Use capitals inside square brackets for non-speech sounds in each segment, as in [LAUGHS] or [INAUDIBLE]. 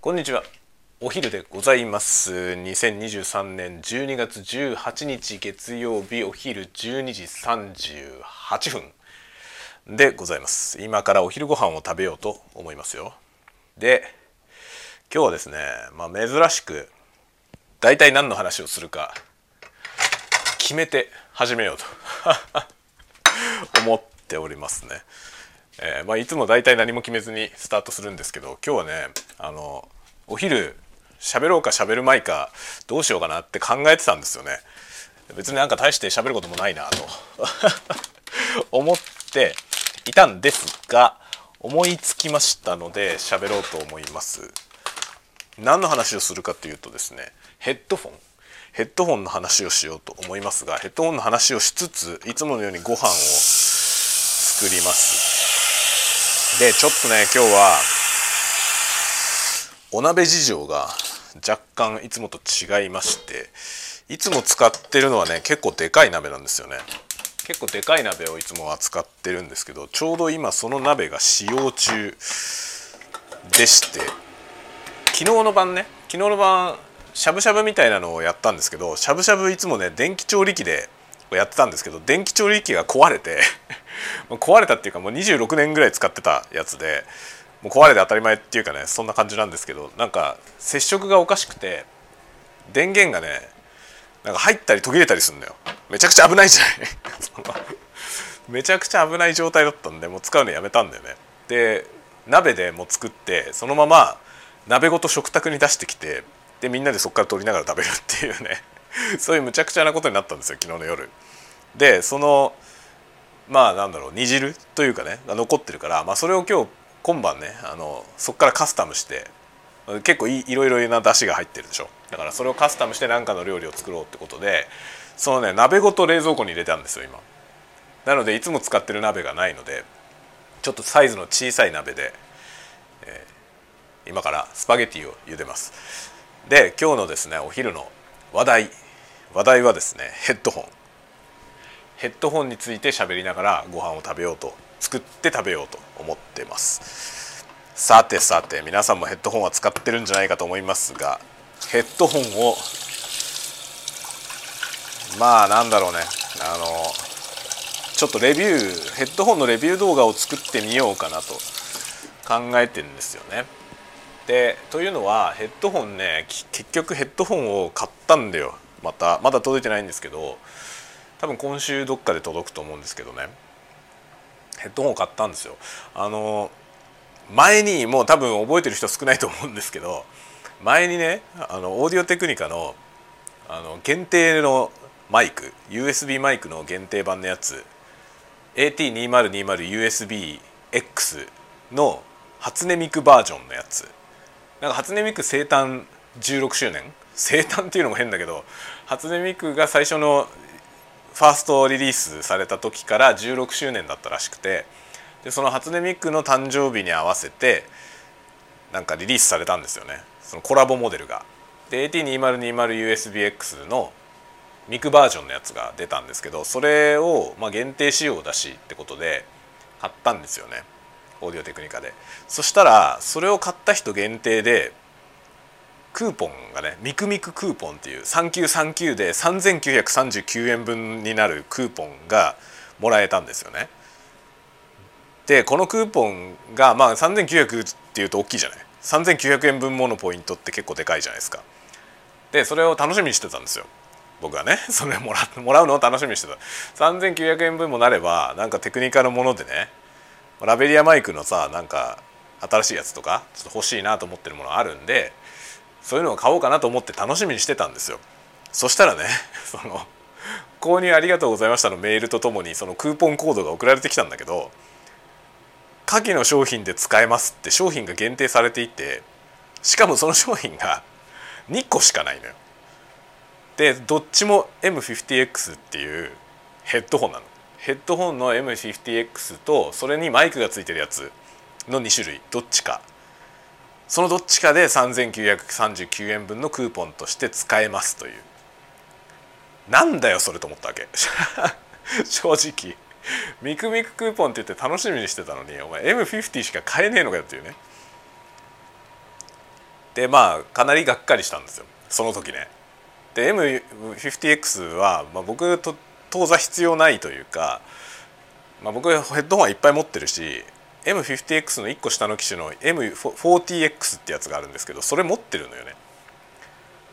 こんにちは。お昼でございます。2023年12月18日月曜日お昼12時38分でございます。今からお昼ご飯を食べようと思いますよ。で今日はですねまあ珍しく大体何の話をするか決めて始めようと [LAUGHS] 思っておりますね。えー、まあ、いつも大体何も決めずにスタートするんですけど今日はねあのお昼喋ろうか喋るまいかどうしようかなって考えてたんですよね。別になんか大して喋ることもないなと。[LAUGHS] 思っていたんですが思いつきましたので喋ろうと思います。何の話をするかというとですねヘッドフォン。ヘッドホンの話をしようと思いますがヘッドホンの話をしつついつものようにご飯を作ります。でちょっとね今日はお鍋事情が若干いつもと違いましていつも使ってるのはね結構でかい鍋なんですよね。結構でかい鍋をいつもは使ってるんですけどちょうど今その鍋が使用中でして昨日の晩ね昨日の晩しゃぶしゃぶみたいなのをやったんですけどしゃぶしゃぶいつもね電気調理器でやってたんですけど電気調理器が壊れて [LAUGHS] 壊れたっていうかもう26年ぐらい使ってたやつでもう壊れて当たり前っていうかねそんな感じなんですけどなんか接触がおかしくて電源がねなんか入ったり途切れたりするんだよ。めちゃくちゃ危ないじゃない。[LAUGHS] めちゃくちゃ危ない状態だったんでもう使うのやめたんだよね。で鍋でもう作ってそのまま鍋ごと食卓に出してきてでみんなでそこから取りながら食べるっていうね。[LAUGHS] そういうむちゃくちゃなことになったんですよ昨日の夜。でそのまあなんだろう煮汁というかね残ってるから、まあ、それを今日今晩ねあのそこからカスタムして結構いいろいろな出汁が入ってるでしょ。だからそれをカスタムして何かの料理を作ろうってことでそのね鍋ごと冷蔵庫に入れたんですよ今。なのでいつも使ってる鍋がないのでちょっとサイズの小さい鍋で、えー、今からスパゲティを茹でます。で今日のですねお昼の話題話題はですねヘッドホン。ヘッドホンについて喋りながらご飯を食べようと作って食べようと思ってます。さてさて皆さんもヘッドホンは使ってるんじゃないかと思いますがヘッドホンをまあなんだろうね。あのちょっとレビューヘッドホンのレビュー動画を作ってみようかなと考えてるんですよね。でというのはヘッドホンね結局ヘッドホンを買ったんだよ。またまだ届いてないんですけど多分今週どっかで届くと思うんですけどね。ヘッドホンを買ったんですよ。あの前にもう多分覚えてる人少ないと思うんですけど前にねあのオーディオテクニカのあの限定のマイク USB マイクの限定版のやつ AT2020USB-X の初音ミクバージョンのやつ。なんか初音ミク生誕16周年？生誕っていうのも変だけど初音ミクが最初のファーストリリースされた時から16周年だったらしくてでその初音ミクの誕生日に合わせてなんかリリースされたんですよね。そのコラボモデルが。で AT2020USB-X のミクバージョンのやつが出たんですけどそれをまあ限定仕様だしってことで買ったんですよね。オーディオテクニカで。そしたらそれを買った人限定でクーポンがねミクミククーポンっていう3939で3939円分になるクーポンがもらえたんですよね。でこのクーポンがまあ3900っていうと大きいじゃない？3900円分ものポイントって結構でかいじゃないですか。でそれを楽しみにしてたんですよ。僕はね [LAUGHS] それもらもらうのを楽しみにしてた3900円分もなればなんかテクニカルものでねラベリアマイクのさなんか新しいやつとかちょっと欲しいなと思ってるものあるんでそういうのを買おうかなと思って楽しみにしてたんですよ。そしたらね [LAUGHS] その購入ありがとうございましたのメールとともにそのクーポンコードが送られてきたんだけど下記の商品で使えますって商品が限定されていてしかもその商品が [LAUGHS] 2個しかないのよ。でどっちも M50X っていうヘッドホンなの。ヘッドホンの M50X とそれにマイクがついてるやつの2種類どっちか。そのどっちかで3939円分のクーポンとして使えますという。なんだよそれと思ったわけ。[LAUGHS] 正直。ミクミククーポンって言って楽しみにしてたのにお前 M50 しか買えねえのかよっていうね。でまあかなりがっかりしたんですよ。その時ね。で M50X は、まあ、僕は当座必要ないというか、まあ、僕ヘッドホンはいっぱい持ってるし M50X の1個下の機種の M40X ってやつがあるんですけどそれ持ってるのよね。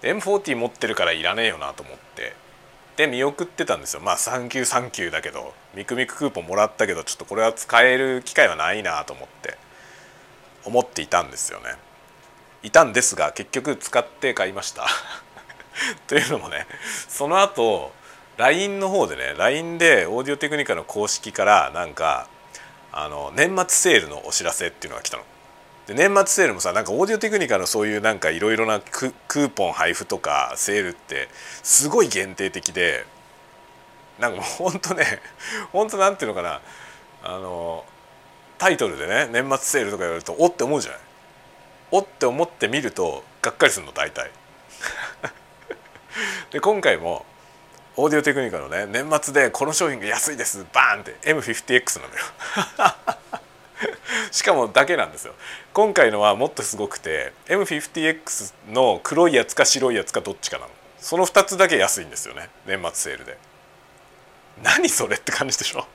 M40 持ってるからいらねえよなと思って。で見送ってたんですよ。まあサンキューサンキューだけどミクミククーポンもらったけどちょっとこれは使える機会はないなと思って思っていたんですよね。いたんですが結局使って買いました。[LAUGHS] というのもねその後 LINE の方でね LINE でオーディオテクニカの公式からなんかあの年末セールのお知らせっていうのが来たの。で年末セールもさなんかオーディオテクニカのそういうなんかいろいろなクーポン配布とかセールってすごい限定的でなんかもうほんとね [LAUGHS] ほんとなんていうのかなあのタイトルでね年末セールとか言われるとおって思うじゃないおって思ってみるとがっかりするの大体 [LAUGHS] で今回もオーディオテクニカのね年末でこの商品が安いですバーンって M50X なのよ。[LAUGHS] しかもだけなんですよ。今回のはもっとすごくて M50X の黒いやつか白いやつかどっちかなの。その2つだけ安いんですよね年末セールで。何それって感じでしょ？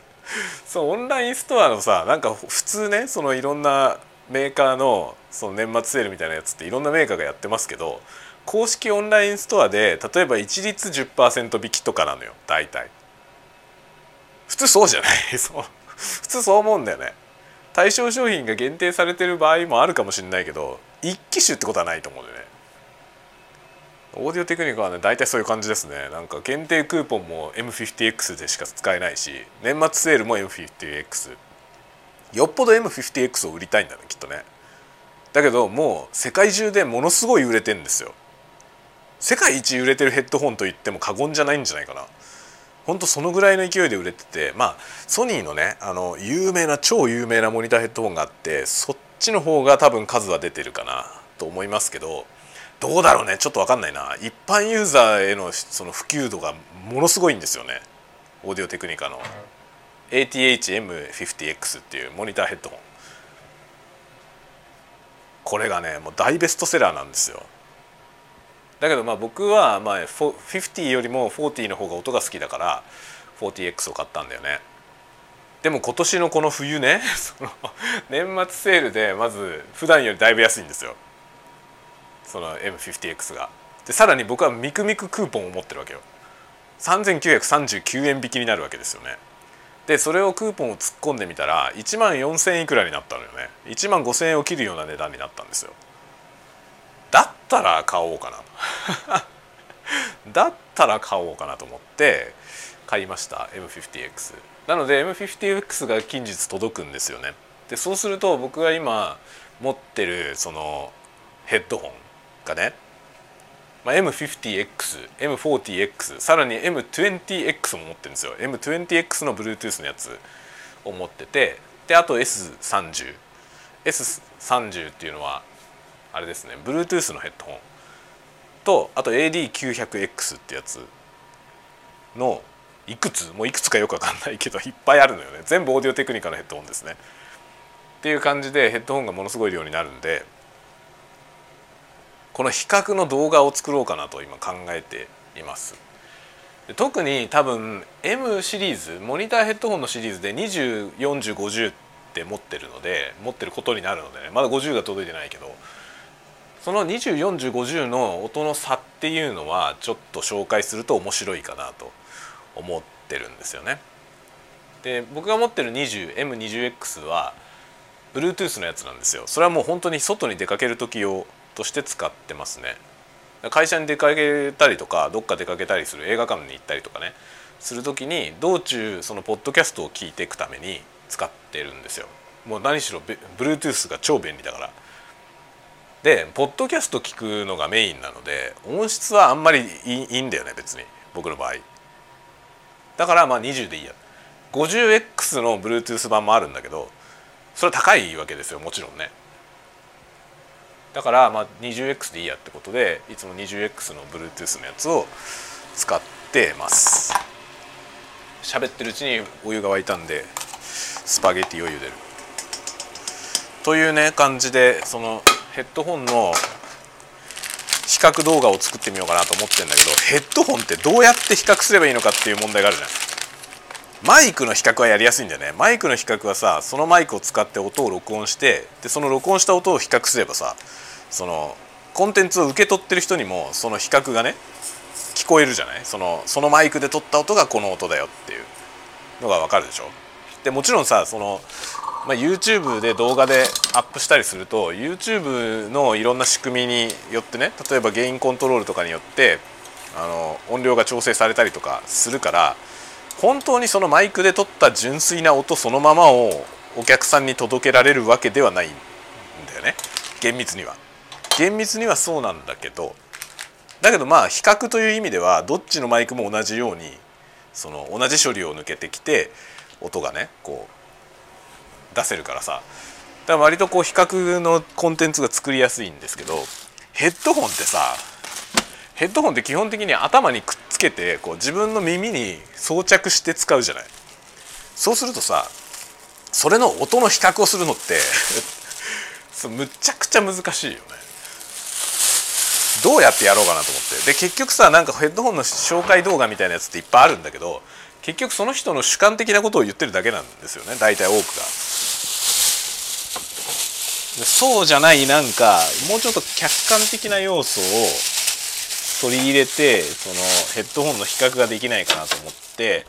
[LAUGHS] そうオンラインストアのさなんか普通ねそのいろんなメーカーのその年末セールみたいなやつっていろんなメーカーがやってますけど公式オンラインストアで例えば一律10%引きとかなのよ大体。普通そうじゃない？[LAUGHS] そう。普通そう思うんだよね。対象商品が限定されてる場合もあるかもしれないけど一機種ってことはないと思うんでね。オーディオテクニカはね大体そういう感じですね。なんか限定クーポンも M50X でしか使えないし年末セールも M50X よっぽど M50X を売りたいんだねきっとね。だけどもう世界中でものすごい売れてんですよ。世界一売れてるヘッドホンと言っても過言じゃないんじゃないかな。ほんとそのぐらいの勢いで売れててまあソニーのねあの有名な超有名なモニターヘッドホンがあってそっちの方が多分数は出てるかなと思いますけどどうだろうね？ちょっと分かんないな。一般ユーザーへのその普及度がものすごいんですよね。オーディオテクニカの。ATH-M50X っていうモニターヘッドホン。これがねもう大ベストセラーなんですよ。だけどまあ僕はまあ50よりも40の方が音が好きだから 40X を買ったんだよね。でも今年のこの冬ね [LAUGHS] その年末セールでまず普段よりだいぶ安いんですよ。その M50X が。でさらに僕はミクミククーポンを持ってるわけよ。3939円引きになるわけですよね。でそれをクーポンを突っ込んでみたら1万4,000円いくらになったのよね。1万5,000円を切るような値段になったんですよ。だったら買おうかなと。[LAUGHS] だったら買おうかなと思って買いました M50X なので M50X が近日届くんですよね。でそうすると僕が今持ってるそのヘッドホンがね、まあ、M50X、M40X さらに M20X も持ってるんですよ。M20X の Bluetooth のやつを持っててであと S30 S30 っていうのはあれですね Bluetooth のヘッドホン。とあと AD900X ってやつのいくつ？もういくつかよくわかんないけどいっぱいあるのよね。全部オーディオテクニカのヘッドホンですね。っていう感じでヘッドホンがものすごい量になるんでこの比較の動画を作ろうかなと今考えています。特に多分 M シリーズモニターヘッドホンのシリーズで204050って持ってるので持ってることになるのでね。まだ50が届いてないけどその204050の音の差っていうのはちょっと紹介すると面白いかなと思ってるんですよね。で僕が持ってる 20M20X は Bluetooth のやつなんですよ。それはもう本当に外に出かける時用として使ってますね。会社に出かけたりとかどっか出かけたりする映画館に行ったりとかねする時に道中そのポッドキャストを聞いていくために使ってるんですよ。もう何しろ Bluetooth が超便利だから。でポッドキャスト聞くのがメインなので音質はあんまりいいんだよね別に僕の場合。だからまあ20でいいや。50X の Bluetooth 版もあるんだけどそれは高いわけですよもちろんね。だからまあ 20X でいいやってことでいつも 20X の Bluetooth のやつを使ってます。喋ってるうちにお湯が沸いたんでスパゲティを茹でる。というね感じでそのヘッドホンの比較動画を作ってみようかなと思ってるんだけどヘッドホンってどうやって比較すればいいのかっていう問題があるじゃん。マイクの比較はやりやすいんだよね。マイクの比較はさそのマイクを使って音を録音してでその録音した音を比較すればさそのコンテンツを受け取ってる人にもその比較がね聞こえるじゃない？そのそのマイクで撮った音がこの音だよっていうのがわかるでしょ？でもちろんさその、まあ、YouTube で動画でアップしたりすると YouTube のいろんな仕組みによってね例えばゲインコントロールとかによってあの音量が調整されたりとかするから本当にそのマイクで撮った純粋な音そのままをお客さんに届けられるわけではないんだよね厳密には。厳密にはそうなんだけどだけどまあ比較という意味ではどっちのマイクも同じようにその同じ処理を抜けてきて音がねこう出せるからさ。だから割とこう比較のコンテンツが作りやすいんですけどヘッドホンってさヘッドホンって基本的に頭にくっつけてこう自分の耳に装着して使うじゃない。そうするとさそれの音の比較をするのって [LAUGHS] むちゃくちゃ難しいよね。どうやってやろうかなと思って。で結局さなんかヘッドホンの紹介動画みたいなやつっていっぱいあるんだけど結局その人の主観的なことを言ってるだけなんですよね。大体多くが。そうじゃないなんかもうちょっと客観的な要素を取り入れてそのヘッドホンの比較ができないかなと思って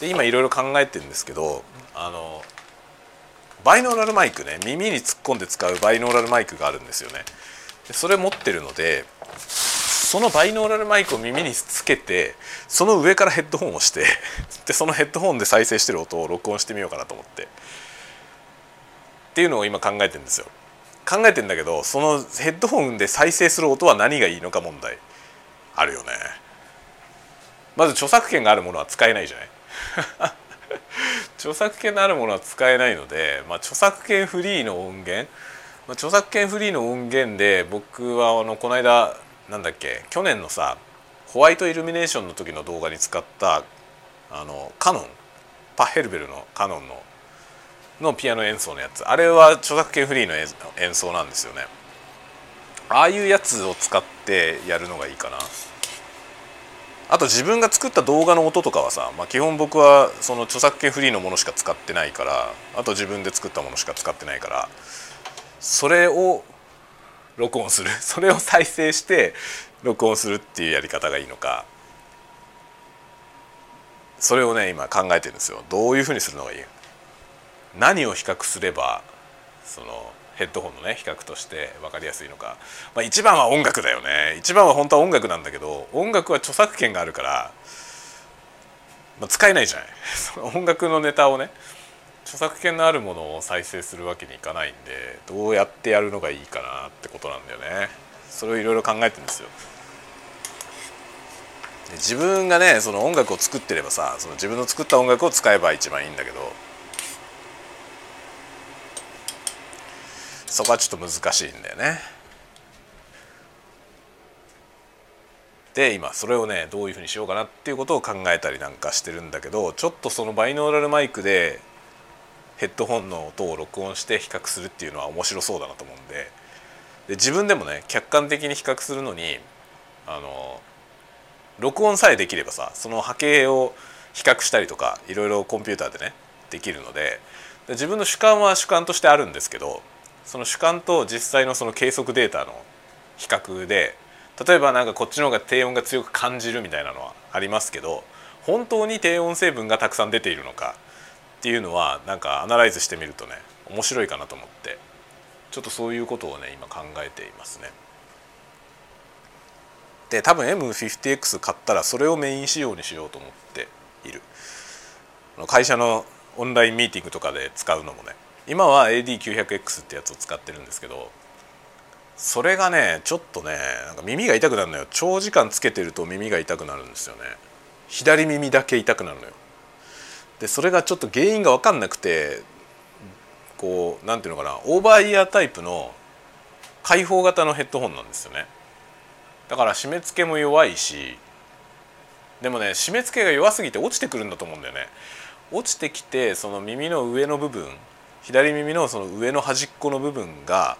で今いろいろ考えてるんですけどあのバイノーラルマイクね耳に突っ込んで使うバイノーラルマイクがあるんですよね。でそれ持ってるのでそのバイノーラルマイクを耳につけてその上からヘッドホンをしてでそのヘッドホンで再生してる音を録音してみようかなと思ってっていうのを今考えてるんですよ。考えてんだけどそのヘッドホンで再生する音は何がいいのか問題。あるよね。まず著作権があるものは使えないじゃない。[LAUGHS] 著作権のあるものは使えないので、まあ、著作権フリーの音源、まあ、著作権フリーの音源で僕はあのこの間なんだっけ去年のさホワイトイルミネーションの時の動画に使ったあのカノン。パッヘルベルのカノンののピアノ演奏のやつ。あれは著作権フリーの演奏なんですよね。ああいうやつを使ってやるのがいいかな。あと自分が作った動画の音とかはさ、まあ、基本僕はその著作権フリーのものしか使ってないからあと自分で作ったものしか使ってないからそれを録音する。[LAUGHS] それを再生して録音するっていうやり方がいいのか。それをね今考えてるんですよ。どういうふうにするのがいい？何を比較すればそのヘッドホンのね比較として分かりやすいのか、まあ、一番は音楽だよね。一番は本当は音楽なんだけど音楽は著作権があるから、まあ、使えないじゃない。[LAUGHS] その音楽のネタをね著作権のあるものを再生するわけにいかないんでどうやってやるのがいいかなってことなんだよね。それをいろいろ考えてるんですよ。で自分がねその音楽を作ってればさその自分の作った音楽を使えば一番いいんだけどそこはちょっと難しいんだよね。で今それをねどういうふうにしようかなっていうことを考えたりなんかしてるんだけどちょっとそのバイノーラルマイクでヘッドホンの音を録音して比較するっていうのは面白そうだなと思うんでで自分でもね客観的に比較するのにあの録音さえできればさその波形を比較したりとかいろいろコンピューターでねできるのでで自分の主観は主観としてあるんですけどその主観と実際のその計測データの比較で例えばなんかこっちの方が低温が強く感じるみたいなのはありますけど本当に低温成分がたくさん出ているのかっていうのはなんかアナライズしてみるとね面白いかなと思ってちょっとそういうことをね今考えていますね。で多分 M50X 買ったらそれをメイン仕様にしようと思っている会社のオンラインミーティングとかで使うのもね今は AD900X ってやつを使ってるんですけどそれがねちょっとねなんか耳が痛くなるのよ。長時間つけてると耳が痛くなるんですよね。左耳だけ痛くなるのよ。でそれがちょっと原因が分かんなくてこう何ていうのかなオーバーイヤータイプの開放型のヘッドホンなんですよね。だから締め付けも弱いしでもね締め付けが弱すぎて落ちてくるんだと思うんだよね。落ちてきてその耳の上の部分左耳のその上の端っこの部分が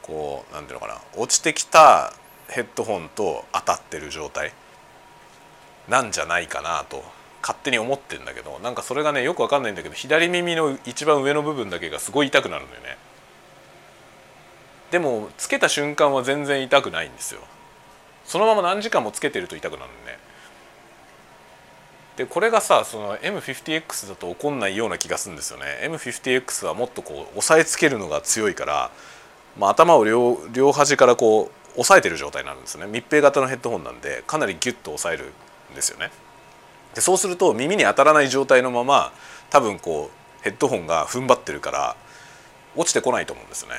こう何ていうのかな落ちてきたヘッドホンと当たってる状態なんじゃないかなと勝手に思ってんだけどなんかそれがねよくわかんないんだけど左耳の一番上の部分だけがすごい痛くなるんだよね。でもつけた瞬間は全然痛くないんですよ。そのまま何時間もつけてると痛くなるね。でこれがさその M50X だと起こんないような気がするんですよね。M50X はもっとこう押さえつけるのが強いから、まあ、頭を両両端からこう押さえてる状態になるんですね。密閉型のヘッドホンなんでかなりギュッと押さえるんですよね。でそうすると耳に当たらない状態のまま多分こうヘッドホンが踏ん張ってるから落ちてこないと思うんですね。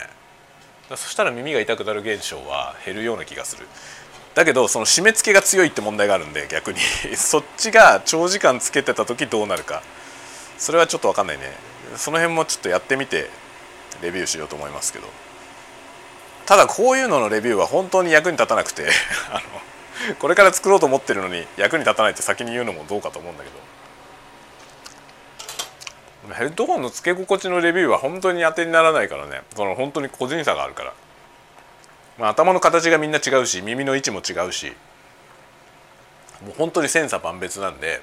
そしたら耳が痛くなる現象は減るような気がする。だけどその締め付けが強いって問題があるんで逆に。[LAUGHS] そっちが長時間つけてた時どうなるか。それはちょっと分かんないね。その辺もちょっとやってみてレビューしようと思いますけど。ただこういうののレビューは本当に役に立たなくて [LAUGHS] あのこれから作ろうと思ってるのに役に立たないって先に言うのもどうかと思うんだけど。ヘッドホンの付け心地のレビューは本当に当てにならないからね。その本当に個人差があるから。まあ、頭の形がみんな違うし耳の位置も違うし。もう本当に千差万別なんで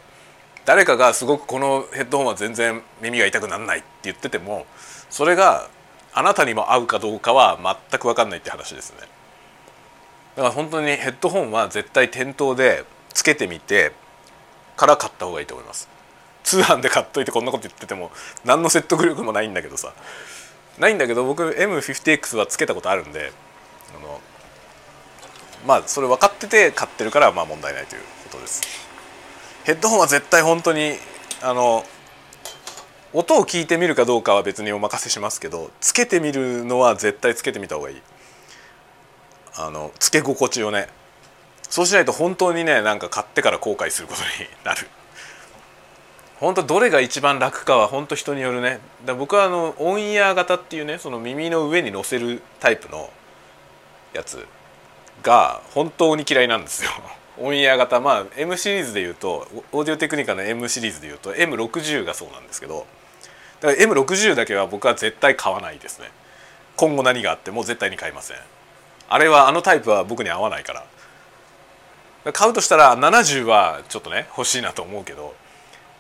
誰かがすごくこのヘッドホンは全然耳が痛くならないって言っててもそれがあなたにも合うかどうかは全く分かんないって話ですね。だから本当にヘッドホンは絶対店頭でつけてみてから買った方がいいと思います。通販で買っといてこんなこと言ってても何の説得力もないんだけどさ。ないんだけど僕 M50X はつけたことあるんでまあそれ分かってて買ってるからまあ問題ないということです。ヘッドホンは絶対本当にあの音を聞いてみるかどうかは別にお任せしますけどつけてみるのは絶対つけてみた方がいい。あのつけ心地をね。そうしないと本当にねなんか買ってから後悔することになる。本当どれが一番楽かは本当人によるね。だ僕はあのオンイヤー型っていうねその耳の上に乗せるタイプのやつ。が本当に嫌いなんですよ。[LAUGHS] オンイヤー型。まあ M シリーズでいうとオーディオテクニカの M シリーズでいうと M60 がそうなんですけど。だから M60 だけは僕は絶対買わないですね。今後何があっても絶対に買いません。あれはあのタイプは僕に合わないから。買うとしたら70はちょっとね欲しいなと思うけど。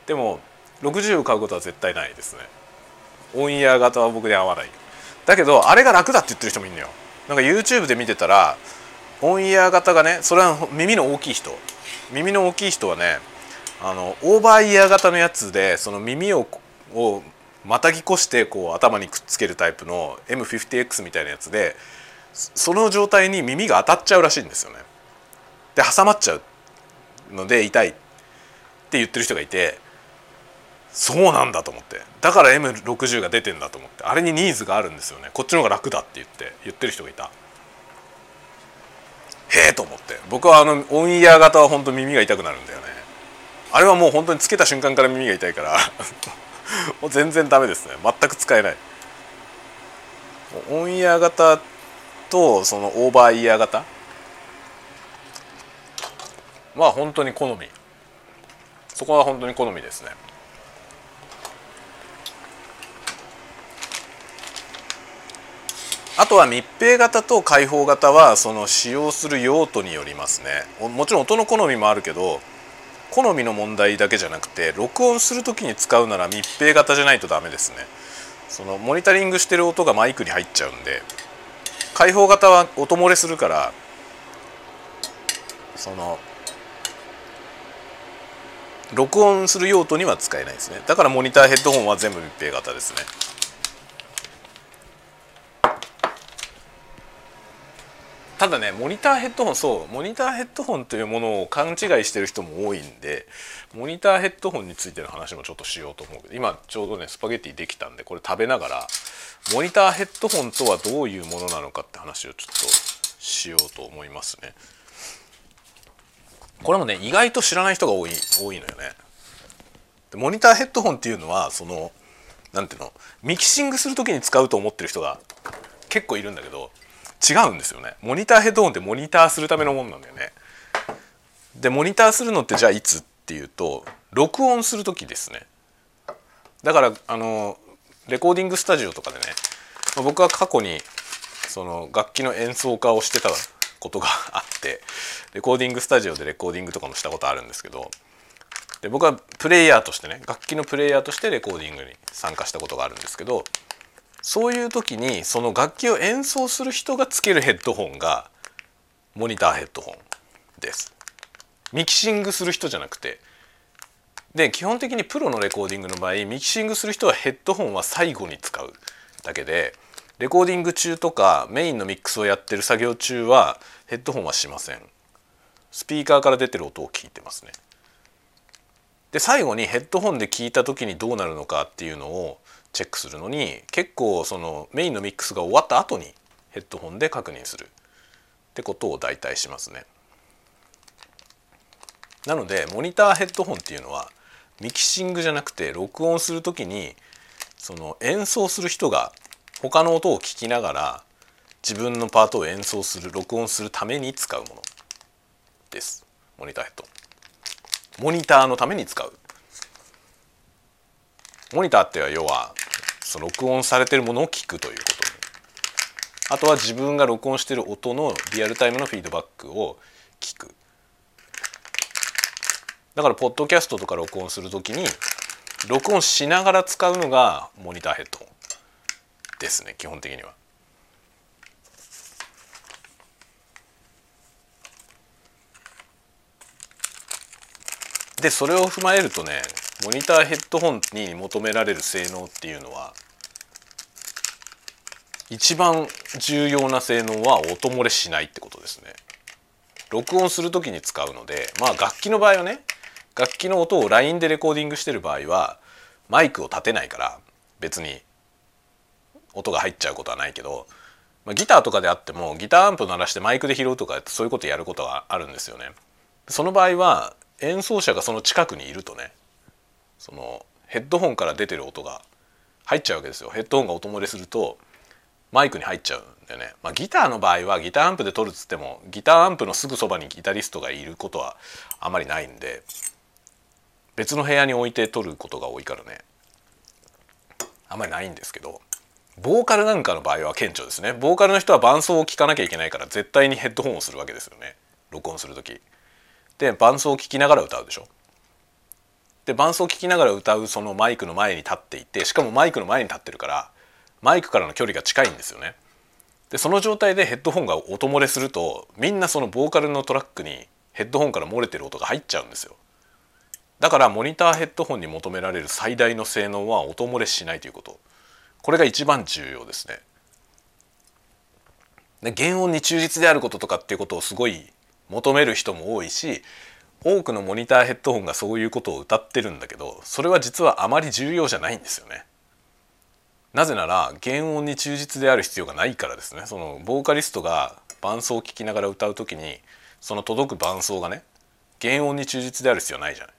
でも60を買うことは絶対ないですね。オンイヤー型は僕に合わない。だけどあれが楽だって言ってる人もいるのよ。なんか YouTube で見てたらオンイヤー型がねそれは耳の大きい人。耳の大きい人はねあのオーバーイヤー型のやつでその耳ををまたぎ越してこう頭にくっつけるタイプの M50X みたいなやつでその状態に耳が当たっちゃうらしいんですよね。で挟まっちゃうので痛いって言ってる人がいてそうなんだと思って。だから M60 が出てんだと思って。あれにニーズがあるんですよね。こっちの方が楽だって言って言ってる人がいた。へえと思って。僕はあのオンイヤー型は本当耳が痛くなるんだよね。あれはもう本当につけた瞬間から耳が痛いから。[LAUGHS] もう全然ダメですね。全く使えない。オンイヤー型とそのオーバーイヤー型？まあ本当に好み。そこは本当に好みですね。あとは密閉型と開放型はその使用する用途によりますね。もちろん音の好みもあるけど好みの問題だけじゃなくて録音する時に使うなら密閉型じゃないとダメですね。そのモニタリングしてる音がマイクに入っちゃうんで開放型は音漏れするからその録音する用途には使えないですね。だからモニターヘッドホンは全部密閉型ですね。ただねモニターヘッドホンそうモニターヘッドホンというものを勘違いしてる人も多いんでモニターヘッドホンについての話もちょっとしようと思うけど今ちょうどねスパゲッティできたんでこれ食べながらモニターヘッドホンとはどういうものなのかって話をちょっとしようと思いますね。これもね意外と知らない人が多い多いのよね。モニターヘッドホンっていうのはその何ていうのミキシングする時に使うと思ってる人が結構いるんだけど違うんですよね。モニターヘッドホンってモニターするためのもんなんだよね。でモニターするのってじゃあいつっていうと録音する時ですね。だからあのレコーディングスタジオとかでね僕は過去にその楽器の演奏家をしてたことがあってレコーディングスタジオでレコーディングとかもしたことあるんですけどで僕はプレイヤーとしてね楽器のプレイヤーとしてレコーディングに参加したことがあるんですけどそういう時にその楽器を演奏する人がつけるヘッドホンがモニターヘッドホンです。ミキシングする人じゃなくて。で基本的にプロのレコーディングの場合ミキシングする人はヘッドホンは最後に使うだけでレコーディング中とかメインのミックスをやってる作業中はヘッドホンはしません。スピーカーから出てる音を聞いてますね。で最後にヘッドホンで聞いた時にどうなるのかっていうのをチェックするのに結構そのメインのミックスが終わった後にヘッドホンで確認する。ってことを大体しますね。なのでモニターヘッドホンっていうのはミキシングじゃなくて録音する時にその演奏する人が他の音を聞きながら自分のパートを演奏する録音するために使うもの。です。モニターヘッドモニターのために使う。モニターっては要はその録音されてるものを聞くということあとは自分が録音してる音のリアルタイムのフィードバックを聞くだからポッドキャストとか録音する時に録音しながら使うのがモニターヘッドですね基本的には。でそれを踏まえるとねモニターヘッドホンに求められる性能っていうのは一番重要な性能は音漏れしないってことですね。録音する時に使うのでまあ楽器の場合はね楽器の音を LINE でレコーディングしてる場合はマイクを立てないから別に音が入っちゃうことはないけど、まあ、ギターとかであってもギターアンプ鳴らしてマイクで拾うとかそういうことやることがあるんですよね。その場合は演奏者がその近くにいるとねそのヘッドホンから出てる音が入っちゃうわけですよ。ヘッドホンが音漏れするとマイクに入っちゃうんだよね、まあ、ギターの場合はギターアンプで撮るっつってもギターアンプのすぐそばにギタリストがいることはあまりないんで別の部屋に置いて撮ることが多いからね。あんまりないんですけどボーカルなんかの場合は顕著ですね。ボーカルの人は伴奏を聴かなきゃいけないから絶対にヘッドホンをするわけですよね。録音する時。で伴奏を聴きながら歌うでしょ。で伴奏を聴きながら歌うそのマイクの前に立っていてしかもマイクの前に立ってるからマイクからの距離が近いんですよね。でその状態でヘッドホンが音漏れするとみんなそのボーカルのトラックにヘッドホンから漏れてる音が入っちゃうんですよ。だからモニターヘッドホンに求められる最大の性能は音漏れしないということこれが一番重要ですね。で原音に忠実であることとかっていうことをすごい求める人も多いし多くのモニターヘッドホンがそういうことを歌ってるんだけどそれは実はあまり重要じゃないんですよね。なぜなら原音に忠実である必要がないからですね。そのボーカリストが伴奏を聴きながら歌う時にその届く伴奏がね原音に忠実である必要ないじゃない。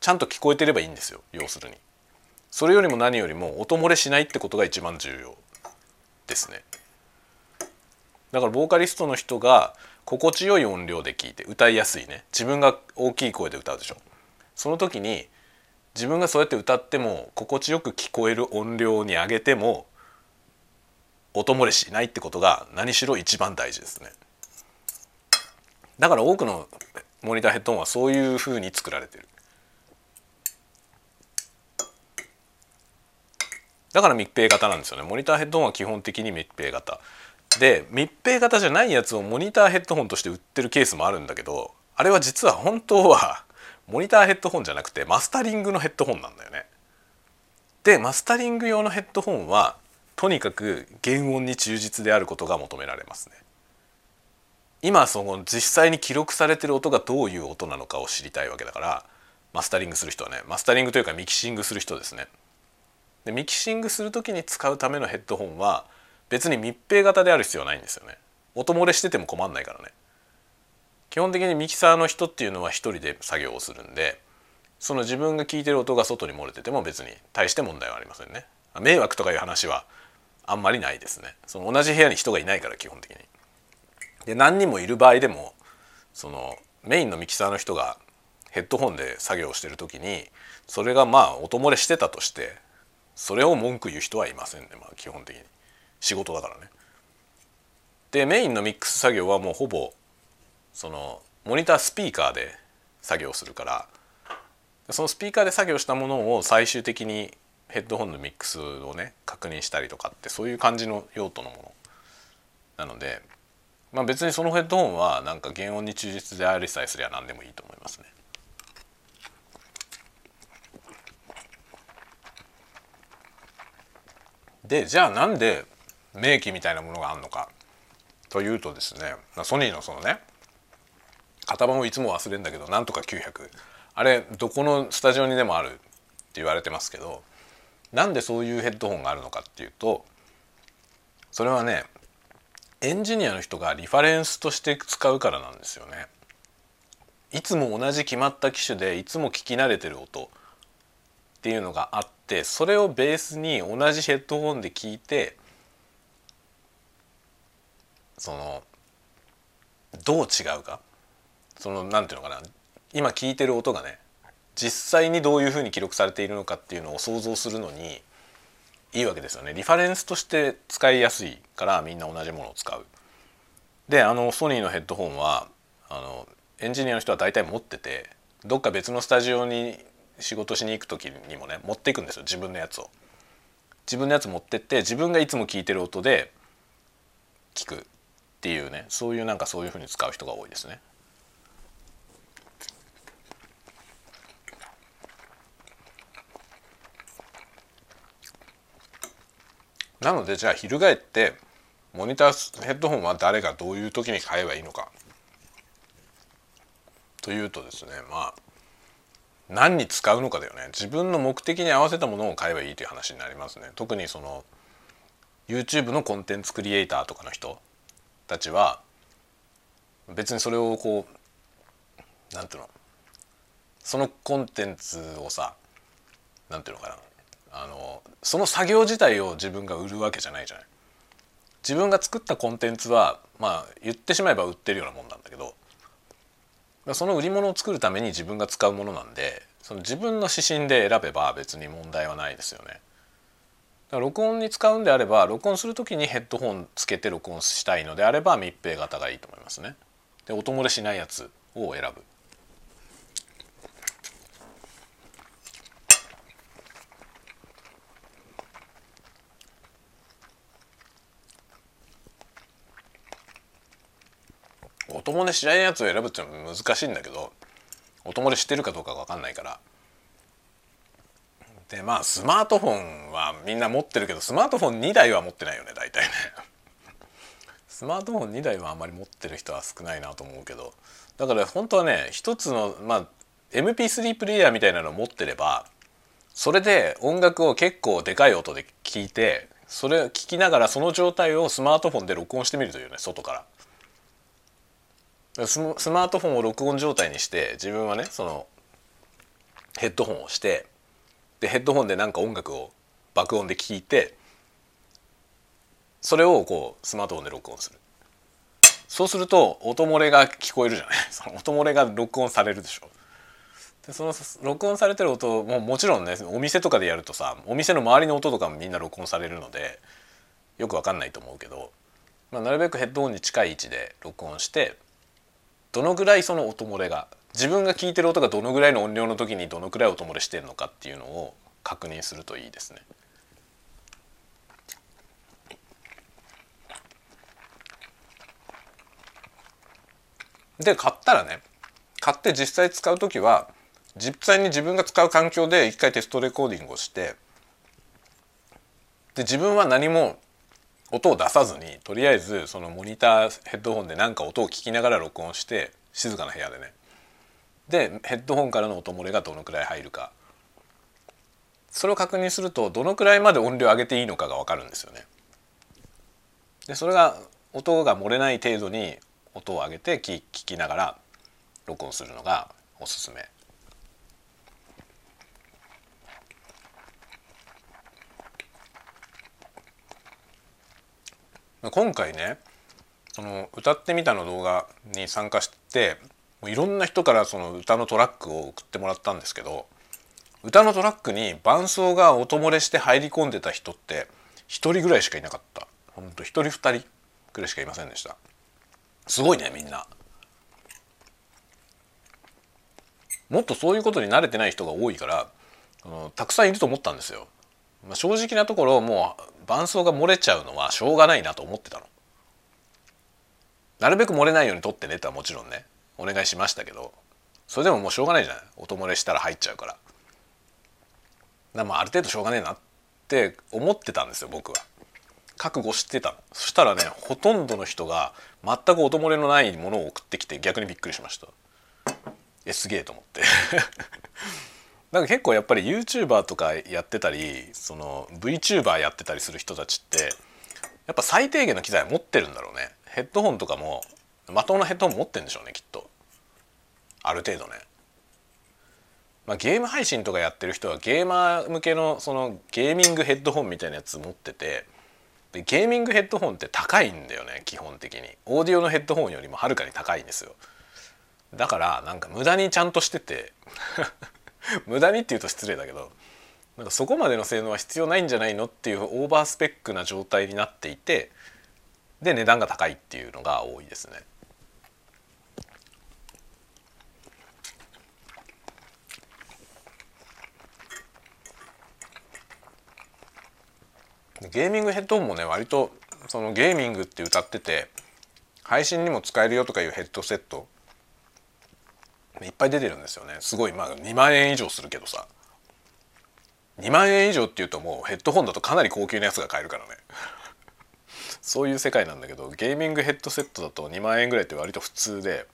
ちゃんと聞こえてればいいんですよ要するに。それよりも何よりも音漏れしないってことが一番重要ですね。だからボーカリストの人が心地よい音量で聞いて歌いやすいね。自分が大きい声で歌うでしょ。その時に自分がそうやって歌っても心地よく聞こえる音量に上げても音漏れしないってことが何しろ一番大事ですね。だから多くのモニターヘッドホンはそういうふうに作られてる。だから密閉型なんですよね。モニターヘッドホンは基本的に密閉型。で密閉型じゃないやつをモニターヘッドホンとして売ってるケースもあるんだけどあれは実は本当はモニターヘッドホンじゃなくてマスタリングのヘッドホンなんだよね。でマスタリング用のヘッドホンはとにかく原音に忠実であることが求められますね。今その実際に記録されてる音がどういう音なのかを知りたいわけだからマスタリングする人はねマスタリングというかミキシングする人ですね。でミキシングする時に使うためのヘッドホンは別に密閉型である必要はないんですよね。音漏れしてても困んないからね。基本的にミキサーの人っていうのは一人で作業をするんでその自分が聞いてる音が外に漏れてても別に大して問題はありませんね迷惑とかいう話はあんまりないですねその同じ部屋に人がいないから基本的にで何人もいる場合でもそのメインのミキサーの人がヘッドホンで作業してる時にそれがまあ音漏れしてたとしてそれを文句言う人はいませんねまあ基本的に仕事だからねでメインのミックス作業はもうほぼそのモニタースピーカーで作業するからそのスピーカーで作業したものを最終的にヘッドホンのミックスをね確認したりとかってそういう感じの用途のものなので、まあ、別にそのヘッドホンはなんか原音に忠実でありさえすりゃ何でもいいと思いますね。でじゃあなんで名機みたいなものがあるのか。というとですねソニーのそのね型番をいつも忘れるんだけどなんとか900あれどこのスタジオにでもあるって言われてますけどなんでそういうヘッドホンがあるのかっていうとそれはねエンジニアの人がリファレンスとして使うからなんですよね。いつも同じ決まった機種でいつも聞き慣れてる音。っていうのがあってそれをベースに同じヘッドホンで聞いてそのどう違うか？そのなんていうのかな？今聞いてる音がね実際にどういうふうに記録されているのかっていうのを想像するのにいいわけですよねリファレンスとして使いやすいからみんな同じものを使う。であのソニーのヘッドホンはあのエンジニアの人は大体持っててどっか別のスタジオに仕事しに行く時にもね持っていくんですよ自分のやつを。自分のやつ持ってって自分がいつも聞いてる音で聞くっていうねそういうなんかそういうふうに使う人が多いですね。なのでじゃあ翻ってモニターヘッドホンは誰がどういう時に買えばいいのか。というとですねまあ何に使うのかだよね。自分の目的に合わせたものを買えばいいという話になりますね。特にその YouTube のコンテンツクリエイターとかの人。たちは別にそれをこうなんていうのそのコンテンツをさなんていうのかなあのその作業自体を自分が売るわけじゃないじゃない。自分が作ったコンテンツはまあ言ってしまえば売ってるようなもんなんだけどその売り物を作るために自分が使うものなんでその自分の指針で選べば別に問題はないですよね。ら録音に使うんであれば録音する時にヘッドホンつけて録音したいのであれば密閉型がいいと思いますね。で音漏れしないやつを選ぶ。音漏れしないやつを選ぶっていうのは難しいんだけど音漏れしてるかどうか分かんないからでまあスマートフォンはみんな持ってるけどスマートフォン2台は持ってないよね大体ね [LAUGHS] スマートフォン2台はあんまり持ってる人は少ないなと思うけどだから本当はね一つのまあ MP3 プレイヤーみたいなのを持ってればそれで音楽を結構でかい音で聞いてそれを聞きながらその状態をスマートフォンで録音してみるというね外から。スマートフォンを録音状態にして自分はねそのヘッドホンをしてでヘッドホンでなんか音楽を爆音で聞いてそれをこうスマートフォンで録音する。そうすると音漏れが聞こえるじゃない。[LAUGHS] その音漏れが録音されるでしょ。でその録音されてる音ももちろんねお店とかでやるとさお店の周りの音とかもみんな録音されるのでよくわかんないと思うけど、まあ、なるべくヘッドホンに近い位置で録音してどのぐらいその音漏れが自分が聞いてる音がどのぐらいの音量の時にどのくらい音漏れしてるのかっていうのを確認するといいですね。で買ったらね買って実際使う時は実際に自分が使う環境で一回テストレコーディングをしてで自分は何も音を出さずにとりあえずそのモニターヘッドホンで何か音を聞きながら録音して静かな部屋でねでヘッドホンからの音漏れがどのくらい入るかそれを確認するとどのくらいまで音量上げていいのかが分かるんですよね。でそれが音が漏れない程度に音を上げて聞きながら録音するのがおすすめ。今回ねその歌ってみたの動画に参加していろんな人からその歌のトラックを送ってもらったんですけど歌のトラックに伴奏が音漏れして入り込んでた人って1人ぐらいしかいなかった。ほんと1人2人ぐくりしかいませんでした。すごいねみんな。もっとそういうことに慣れてない人が多いからたくさんいると思ったんですよ、まあ、正直なところもう伴奏が漏れちゃうのはしょうがないなと思ってたの。なるべく漏れないように撮ってねとはもちろんね。お願いしましたけどそれでももうしょうがないじゃない。音漏れしたら入っちゃうから。だまあある程度しょうがねえなって思ってたんですよ僕は。覚悟してたそしたらねほとんどの人が全く音漏れのないものを送ってきて逆にびっくりしました。えすげえと思って。[LAUGHS] なんか結構やっぱり YouTuber とかやってたりその VTuber やってたりする人たちってやっぱ最低限の機材持ってるんだろうね。ヘッドホンとかもまともなヘッドホン持ってるんでしょうねきっと。ある程度ね、まあ、ゲーム配信とかやってる人はゲーマー向けのそのゲーミングヘッドホンみたいなやつ持っててでゲーミングヘッドホンって高いんだよね基本的に。オーディオのヘッドホンよりもはるかに高いんですよ。だからなんか無駄にちゃんとしてて [LAUGHS] 無駄にって言うと失礼だけどなんかそこまでの性能は必要ないんじゃないのっていうオーバースペックな状態になっていてで値段が高いっていうのが多いですね。ゲーミングヘッドホンもね割とそのゲーミングって歌ってて配信にも使えるよとかいうヘッドセットいっぱい出てるんですよね。すごいまあ2万円以上するけどさ。2万円以上っていうともうヘッドホンだとかなり高級なやつが買えるからね。[LAUGHS] そういう世界なんだけどゲーミングヘッドセットだと2万円ぐらいって割と普通で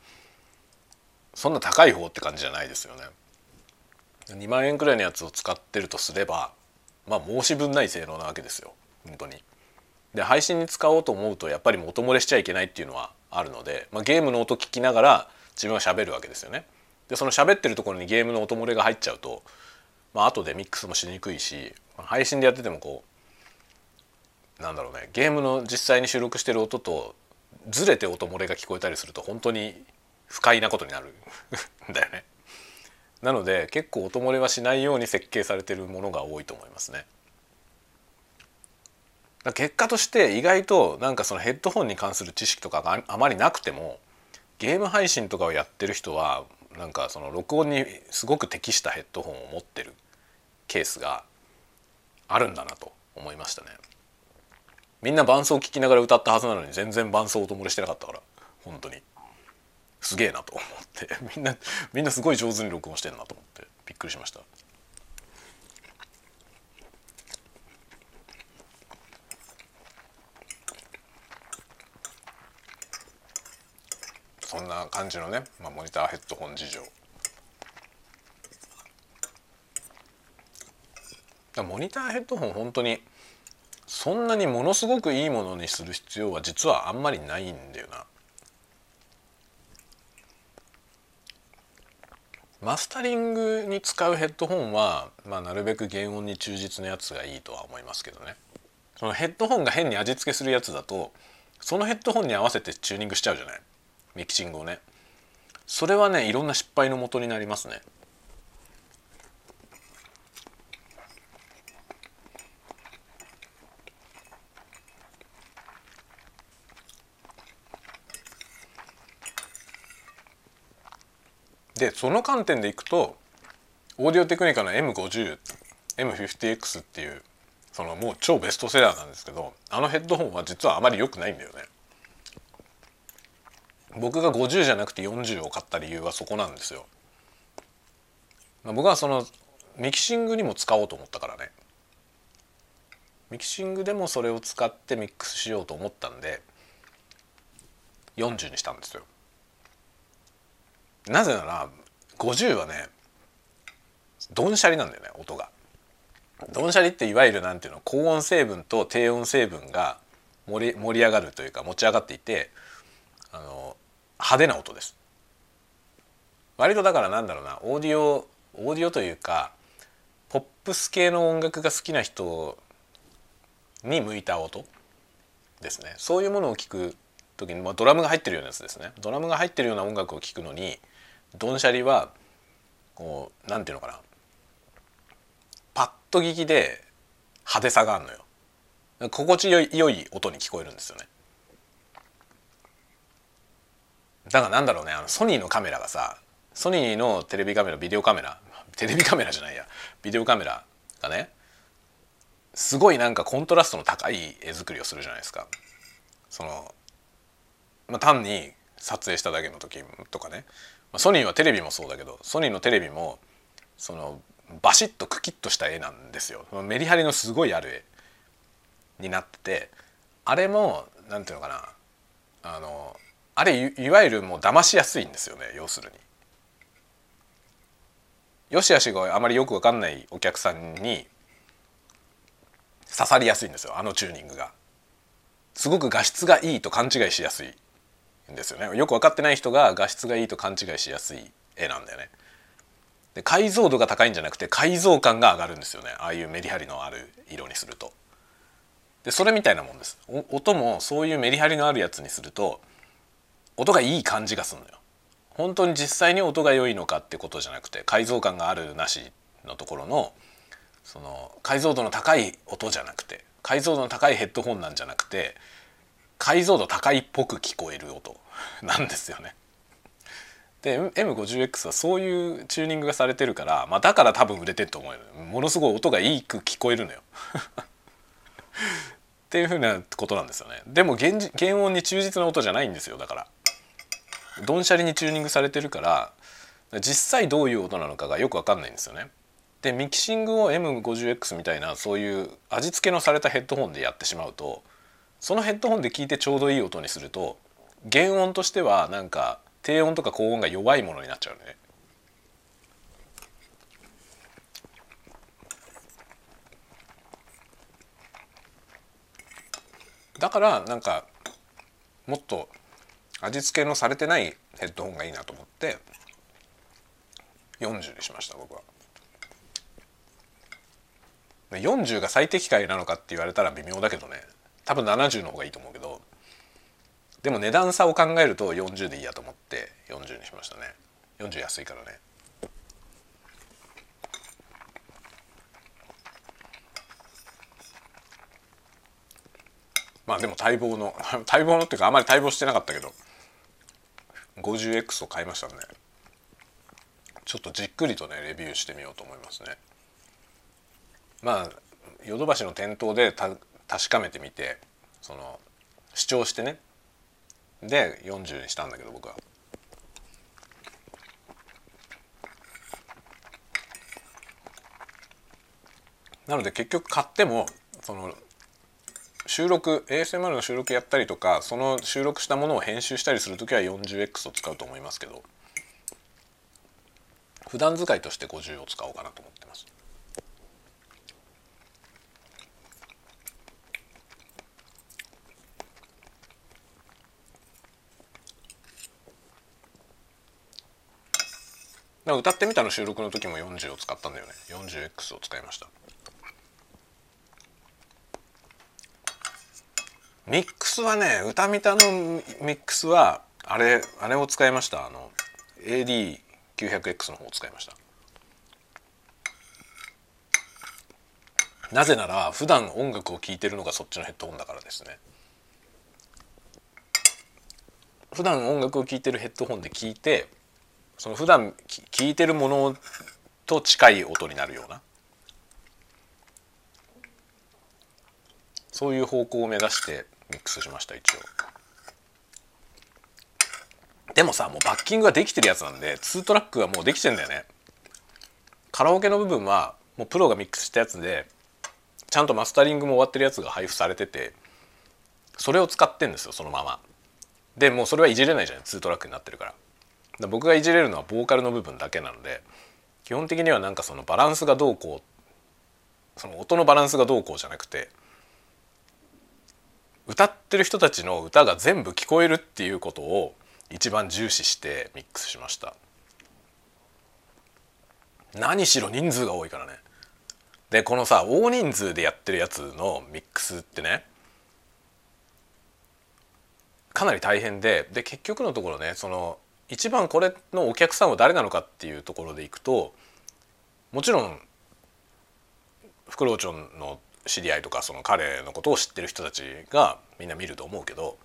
そんな高い方って感じじゃないですよね。2万円くらいのやつを使ってるとすればまあ申し分ない性能なわけですよ本当に。で配信に使おうと思うとやっぱり音漏れしちゃいけないっていうのはあるので、まあ、ゲームの音聞きながら自分は喋るわけですよね。でその喋ってるところにゲームの音漏れが入っちゃうと、まあ後でミックスもしにくいし配信でやっててもこうなんだろうねゲームの実際に収録してる音とずれて音漏れが聞こえたりすると本当に不快なことになるん [LAUGHS] だよね。なので結構音漏れはしないように設計されてるものが多いと思いますね。結果として意外となんかそのヘッドホンに関する知識とかがあまりなくてもゲーム配信とかをやってる人はなんかその録音にすごく適したヘッドホンを持ってるケースがあるんだなと思いましたね。みんな伴奏を聞きながら歌ったはずなのに全然伴奏音漏れしてなかったから本当にすげえなと思って [LAUGHS] みんなみんなすごい上手に録音してるなと思ってびっくりしました。そんな感じのね、まあ、モニターヘッドホン事情モニターヘッドホン本当にそんなにものすごくいいものにする必要は実はあんまりないんだよな。マスタリングに使うヘッドホンは、まあ、なるべく原音に忠実なやつがいいとは思いますけどね。そのヘッドホンが変に味付けするやつだとそのヘッドホンに合わせてチューニングしちゃうじゃない。ミキシングをね。それはねいろんな失敗のもとになりますね。でその観点でいくとオーディオテクニカの M50M50X っていうそのもう超ベストセラーなんですけどあのヘッドホンは実はあまり良くないんだよね。僕が50じゃなくて40を買った理由はそこなんですよ。まあ、僕はそのミキシングにも使おうと思ったからね。ミキシングでもそれを使ってミックスしようと思ったんで40にしたんですよ。なぜなら50はねドンシャリなんだよね音が。ドンシャリっていわゆるなんていうの高音成分と低音成分が盛り盛り上がるというか持ち上がっていてあの派手な音です。割とだからなんだろうなオーディオオーディオというかポップス系の音楽が好きな人に向いた音ですねそういうものを聞く時に、まあ、ドラムが入ってるようなやつですねドラムが入ってるような音楽を聴くのにドンシャリはこうなんていうのかな。パッと聞きで派手さがあるのよ。心地よい良い音に聞こえるんですよね。だからなんだろうねあのソニーのカメラがさソニーのテレビカメラビデオカメラテレビカメラじゃないや。ビデオカメラがねすごいなんかコントラストの高い絵作りをするじゃないですか。そのまあ、単に撮影しただけの時とかね、ソニーはテレビもそうだけどソニーのテレビもそのバシッとクキッとした絵なんですよメリハリのすごいある絵になっててあれもなんていうのかなあのあれいわゆるもう騙しやすいんですよね要するに。よしあしがあまりよく分かんないお客さんに刺さりやすいんですよあのチューニングが。すごく画質がいいと勘違いしやすいんですよねよく分かってない人が画質がいいと勘違いしやすい絵なんだよね。で解像度が高いんじゃなくて解像感が上がるんですよねああいうメリハリのある色にすると。でそれみたいなもんです音もそういうメリハリのあるやつにすると音がいい感じがするのよ。本当に実際に音が良いのかってことじゃなくて解像感があるなしのところのその解像度の高い音じゃなくて解像度の高いヘッドホンなんじゃなくて解像度高いっぽく聞こえる音なんですよね。で M50X はそういうチューニングがされてるから、まあ、だから多分売れてると思うよものすごい音がいいく聞こえるのよ。[LAUGHS] っていうふうなことなんですよね。でも原原音に忠実な音じゃないんですよだから。ドンシャリにチューニングされてるから実際どういう音なのかがよく分かんないんですよね。でミキシングを M50X みたいなそういう味付けのされたヘッドホンでやってしまうとそのヘッドホンで聞いてちょうどいい音にすると原音としてはなんか低音とか高音が弱いものになっちゃうね。だからなんかもっと味付けのされてないヘッドホンがいいなと思って40にしました僕は。40が最適解なのかって言われたら微妙だけどね多分70の方がいいと思うけどでも値段差を考えると40でいいやと思って40にしましたね。40安いからね。まあでも待望の [LAUGHS] 待望のっていうかあまり待望してなかったけど 50X を買いましたね。ちょっとじっくりとねレビューしてみようと思いますね。まあヨドバシの店頭で確かめてみてその主張してね。で40にしたんだけど僕は。なので結局買ってもその収録 ASMR の収録やったりとかその収録したものを編集したりする時は 40X を使うと思いますけど。普段使いとして50を使おうかなと思って。歌ってみたの収録の時も40を使ったんだよね。40X を使いました。ミックスはね歌みたのミックスはあれあれを使いました。あの AD900X の方を使いました。なぜなら普段音楽を聴いてるのがそっちのヘッドホンだからですね。普段音楽を聴いてるヘッドホンで聞いてその普段聞いてるものと近い音になるような。そういう方向を目指してミックスしました一応。でもさもうバッキングができてるやつなんで2トラックがもうできてんだよね。カラオケの部分はもうプロがミックスしたやつでちゃんとマスタリングも終わってるやつが配布されててそれを使ってんですよそのまま。でもうそれはいじれないじゃない2トラックになってるから。僕がいじれるのはボーカルの部分だけなので基本的にはなんかそのバランスがどうこうその音のバランスがどうこうじゃなくて歌ってる人たちの歌が全部聞こえるっていうことを一番重視してミックスしました。何しろ人数が多いからね。でこのさ大人数でやってるやつのミックスってねかなり大変でで結局のところねその一番これのお客さんは誰なのかっていうところでいくともちろんフクロウチョンの知り合いとかその彼のことを知ってる人たちがみんな見ると思うけど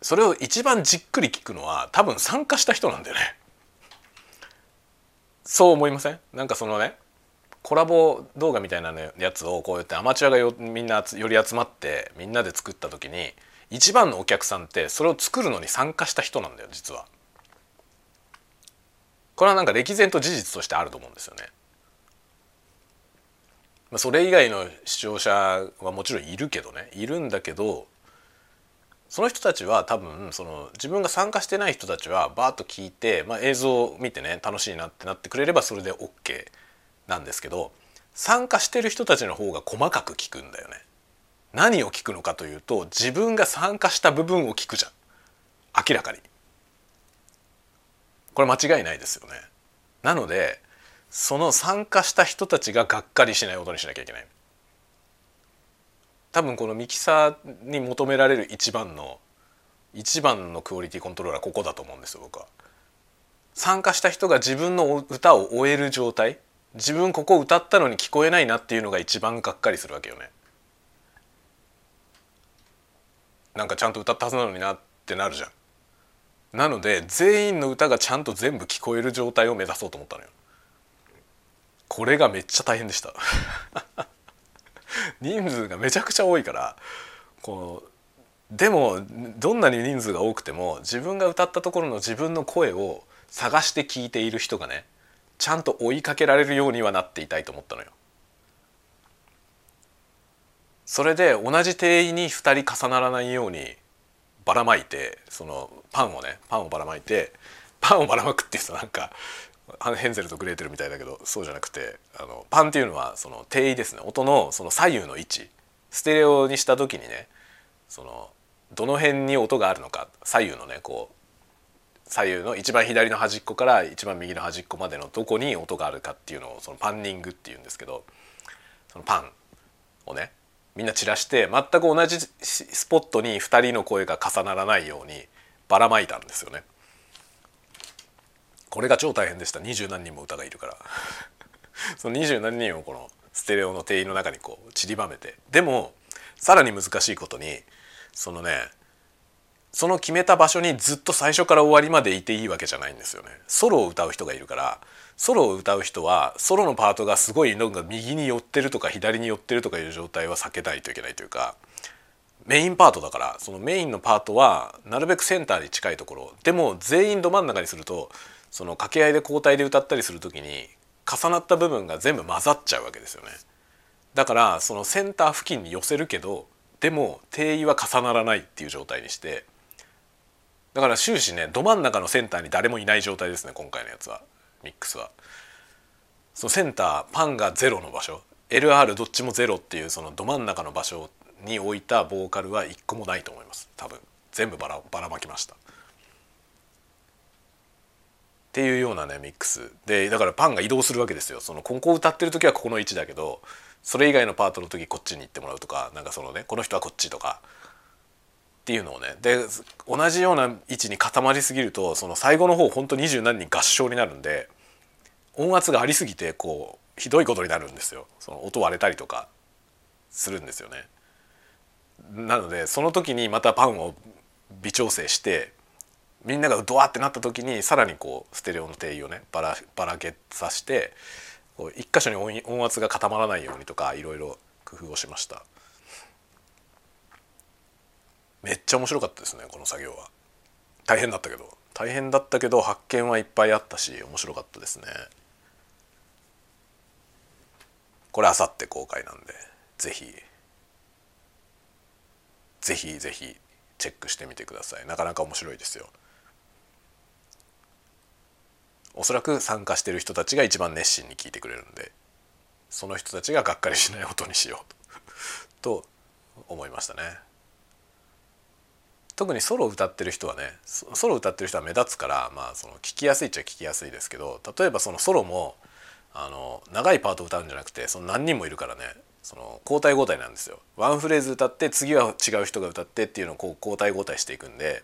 それを一番じっくり聞くのは多分参加した人なんだよね。そう思いません？なんかそのねコラボ動画みたいなやつをこうやってアマチュアがよみんなより集まってみんなで作った時に一番のお客さんってそれを作るのに参加した人なんだよ実は。これはなんか歴然と事実としてあると思うんですよね。まあ、それ以外の視聴者はもちろんいるけどねいるんだけどその人たちは多分その自分が参加してない人たちはバーッと聞いて、まあ、映像を見てね楽しいなってなってくれればそれで OK なんですけど参加してる人たちの方が細かく聞くんだよね。何を聞くのかというと自分が参加した部分を聞くじゃん明らかに。これ間違いないですよね。なのでその参加した人たちががっかりしないことにしなきゃいけない。多分このミキサーに求められる一番の一番のクオリティコントローラーここだと思うんですよ僕は。参加した人が自分の歌を終える状態自分ここ歌ったのに聞こえないなっていうのが一番がっかりするわけよね。なんかちゃんと歌ったはずなのになってなるじゃん。なので全員の歌がちゃんと全部聞こえる状態を目指そうと思ったのよ。これがめっちゃ大変でした [LAUGHS] 人数がめちゃくちゃ多いからこうでもどんなに人数が多くても自分が歌ったところの自分の声を探して聞いている人がねちゃんと追いかけられるようにはなっていたいと思ったのよ。それで同じ定位に2人重ならないようにばらまいてそのパンをねパンをばらまいてパンをばらまくっていうとなんかヘンゼルとグレーテルみたいだけどそうじゃなくてあのパンっていうのはその定位ですね。音のその左右の位置。ステレオにした時にねそのどの辺に音があるのか左右のねこう左右の一番左の端っこから一番右の端っこまでのどこに音があるかっていうのをそのパンニングっていうんですけどそのパンをねみんな散らして全く同じスポットに2人の声が重ならないようにばらまいたんですよね。これが超大変でした。二十何人も歌がいるから。[LAUGHS] その二十何人をこのステレオの定員の中にこう散りばめて。でもさらに難しいことにそのねその決めた場所にずっと最初から終わりまでいていいわけじゃないんですよね。ソロを歌う人がいるからソロを歌う人はソロのパートがすごいのが右に寄ってるとか左に寄ってるとかいう状態は避けないといけないというかメインパートだからそのメインのパートはなるべくセンターに近いところでも全員ど真ん中にするとその掛け合いで交代で歌ったりする時に重なった部分が全部混ざっちゃうわけですよね。だからそのセンター付近に寄せるけどでも定位は重ならないっていう状態にしてだから終始ねど真ん中のセンターに誰もいない状態ですね今回のやつは。ミックスは。そのセンターパンがゼロの場所。LR どっちもゼロっていうそのど真ん中の場所に置いたボーカルは一個もないと思います。多分。全部ばらばらまきました。っていうようなねミックス。でだからパンが移動するわけですよ。そのここ歌ってる時はここの位置だけどそれ以外のパートの時こっちに行ってもらうとかなんかそのねこの人はこっちとかっていうのをねで同じような位置に固まりすぎるとその最後の方ほんと二十何人合唱になるんで音圧がありすぎてこうひどいことになるんですよその音割れたりとかするんですよね。なのでその時にまたパンを微調整してみんながドワってなった時にさらにこうステレオの定位をねばらばらけさしてこう一箇所に音圧が固まらないようにとかいろいろ工夫をしました。めっちゃ面白かったですねこの作業は。大変だったけど。大変だったけど発見はいっぱいあったし面白かったですね。これあさって公開なんでぜひぜひぜひチェックしてみてください。なかなか面白いですよ。おそらく参加してる人たちが一番熱心に聞いてくれるんでその人たちががっかりしない音にしようとと思いましたね。特にソロ歌ってる人はねソロ歌ってる人は目立つからまあその聞きやすいっちゃ聞きやすいですけど例えばそのソロもあの長いパート歌うんじゃなくてその何人もいるからねその交代交代なんですよ。ワンフレーズ歌って次は違う人が歌ってっていうのをこう交代交代していくんで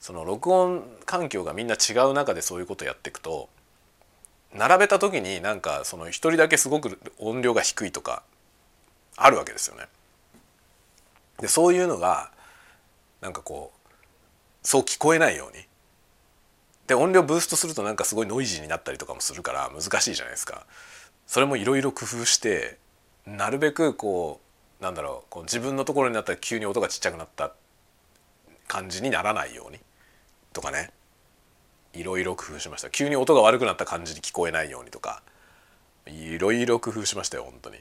その録音環境がみんな違う中でそういうことやっていくと並べた時になんかその一人だけすごく音量が低いとかあるわけですよね。でそういうのがなんかこうそう聞こえないように。で音量ブーストするとなんかすごいノイジーになったりとかもするから難しいじゃないですか。それもいろいろ工夫してなるべくこうなんだろうこう自分のところになったら急に音がちっちゃくなった感じにならないようにとかね。いろいろ工夫しました。急に音が悪くなった感じに聞こえないようにとか。いろいろ工夫しましたよ本当に。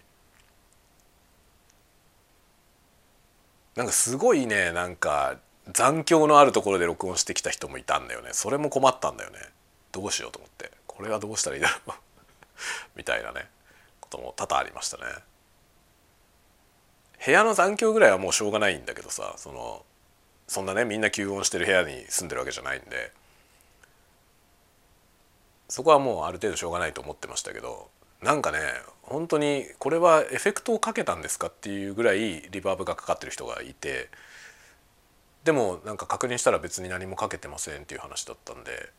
なんかすごいねなんか残響のあるところで録音してきた人もいたんだよね。それも困ったんだよね。どうしようと思って。これはどうしたらいいだろう。[LAUGHS] みたいなね。ことも多々ありましたね。部屋の残響ぐらいはもうしょうがないんだけどさそのそんなねみんな吸音してる部屋に住んでるわけじゃないんで。そこはもうある程度しょうがないと思ってましたけどなんかね本当にこれはエフェクトをかけたんですかっていうぐらいリバーブがかかってる人がいてでもなんか確認したら別に何もかけてませんっていう話だったんで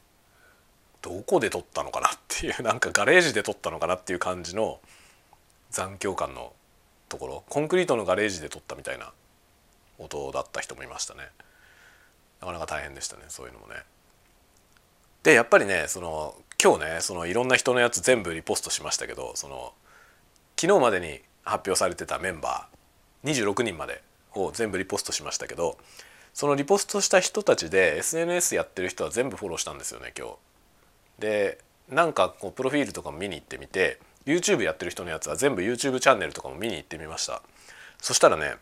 どこで撮ったのかなっていう [LAUGHS] なんかガレージで撮ったのかなっていう感じの残響感のところコンクリートのガレージで撮ったみたいな音だった人もいましたね。なかなか大変でしたねそういうのもね。でやっぱりねその今日ねそのいろんな人のやつ全部リポストしましたけどその昨日までに発表されてたメンバー26人までを全部リポストしましたけどそのリポストした人たちで SNS やってる人は全部フォローしたんですよね今日。でなんかこうプロフィールとかも見に行ってみて YouTube やってる人のやつは全部 YouTube チャンネルとかも見に行ってみましたそしたらね、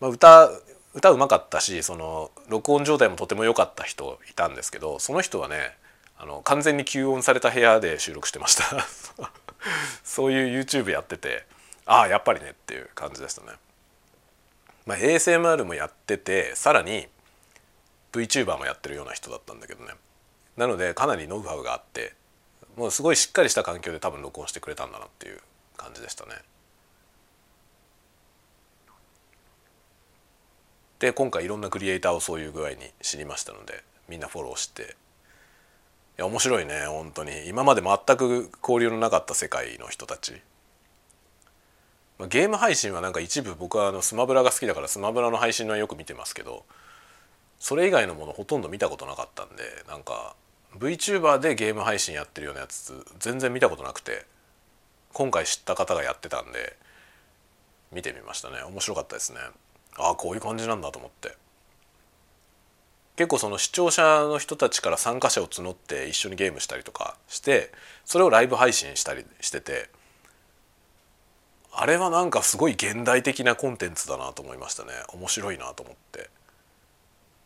まあ、歌歌うまかったしその録音状態もとても良かった人いたんですけどその人はねあの完全に吸音された部屋で収録してました。[LAUGHS] そういう YouTube やっててああやっぱりねっていう感じでしたね。まあ、ASMR もやっててさらに VTuber もやってるような人だったんだけどね。なのでかなりノウハウがあってもうすごいしっかりした環境で多分録音してくれたんだなっていう感じでしたね。で今回いろんなクリエイターをそういう具合に知りましたのでみんなフォローしてや面白いね本当に。今まで全く交流のなかった世界の人たち。ゲーム配信はなんか一部僕はあのスマブラが好きだからスマブラの配信はよく見てますけどそれ以外のものほとんど見たことなかったんでなんか VTuber でゲーム配信やってるようなやつ全然見たことなくて今回知った方がやってたんで見てみましたね。面白かったですね。ああこういう感じなんだと思って。結構その視聴者の人たちから参加者を募って一緒にゲームしたりとかしてそれをライブ配信したりしててあれはなんかすごい現代的なコンテンツだなと思いましたね。面白いなと思って。